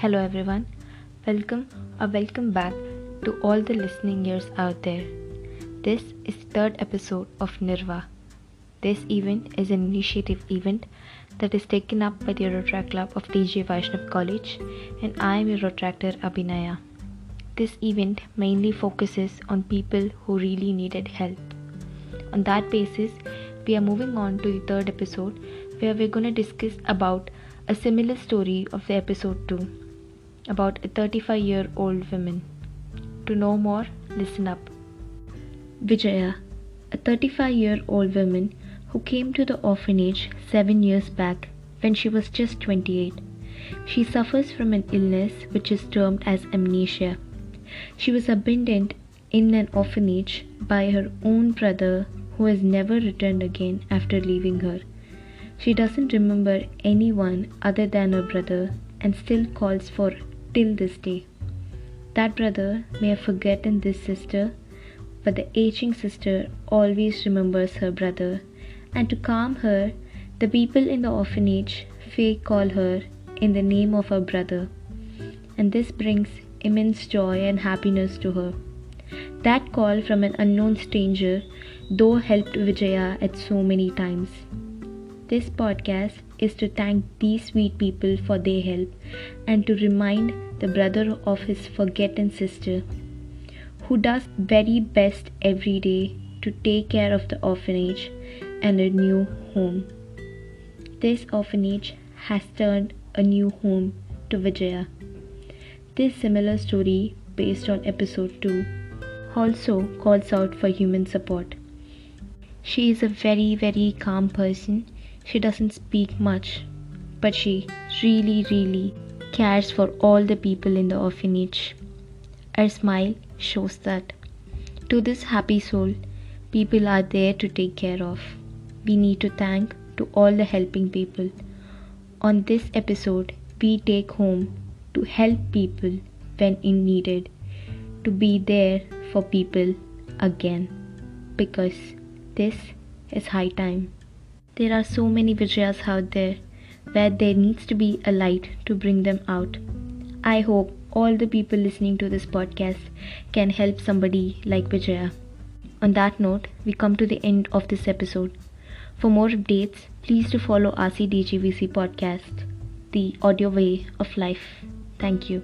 Hello, everyone. Welcome or welcome back to all the listening ears out there. This is the third episode of Nirva. This event is an initiative event that is taken up by the Rotaract Club of DG Vaishnav College, and I am your Rotaractor Abhinaya. This event mainly focuses on people who really needed help. On that basis, we are moving on to the third episode where we're going to discuss about a similar story of the episode 2 about a 35 year old woman. To know more, listen up. Vijaya, a 35 year old woman who came to the orphanage 7 years back when she was just 28. She suffers from an illness which is termed as amnesia. She was abandoned in an orphanage by her own brother who has never returned again after leaving her. She doesn't remember anyone other than her brother and still calls for till this day. That brother may have forgotten this sister, but the aging sister always remembers her brother, and to calm her, the people in the orphanage fake call her in the name of her brother, and this brings immense joy and happiness to her. That call from an unknown stranger, though helped Vijaya at so many times. This podcast is to thank these sweet people for their help and to remind the brother of his forgotten sister who does very best every day to take care of the orphanage and a new home. This orphanage has turned a new home to Vijaya. This similar story based on episode 2 also calls out for human support. She is a very very calm person she doesn't speak much, but she really, really cares for all the people in the orphanage. Her smile shows that. To this happy soul, people are there to take care of. We need to thank to all the helping people. On this episode, we take home to help people when in needed, to be there for people again, because this is high time. There are so many Vijayas out there where there needs to be a light to bring them out. I hope all the people listening to this podcast can help somebody like Vijaya. On that note, we come to the end of this episode. For more updates, please to follow RCDGVC podcast, the audio way of life. Thank you.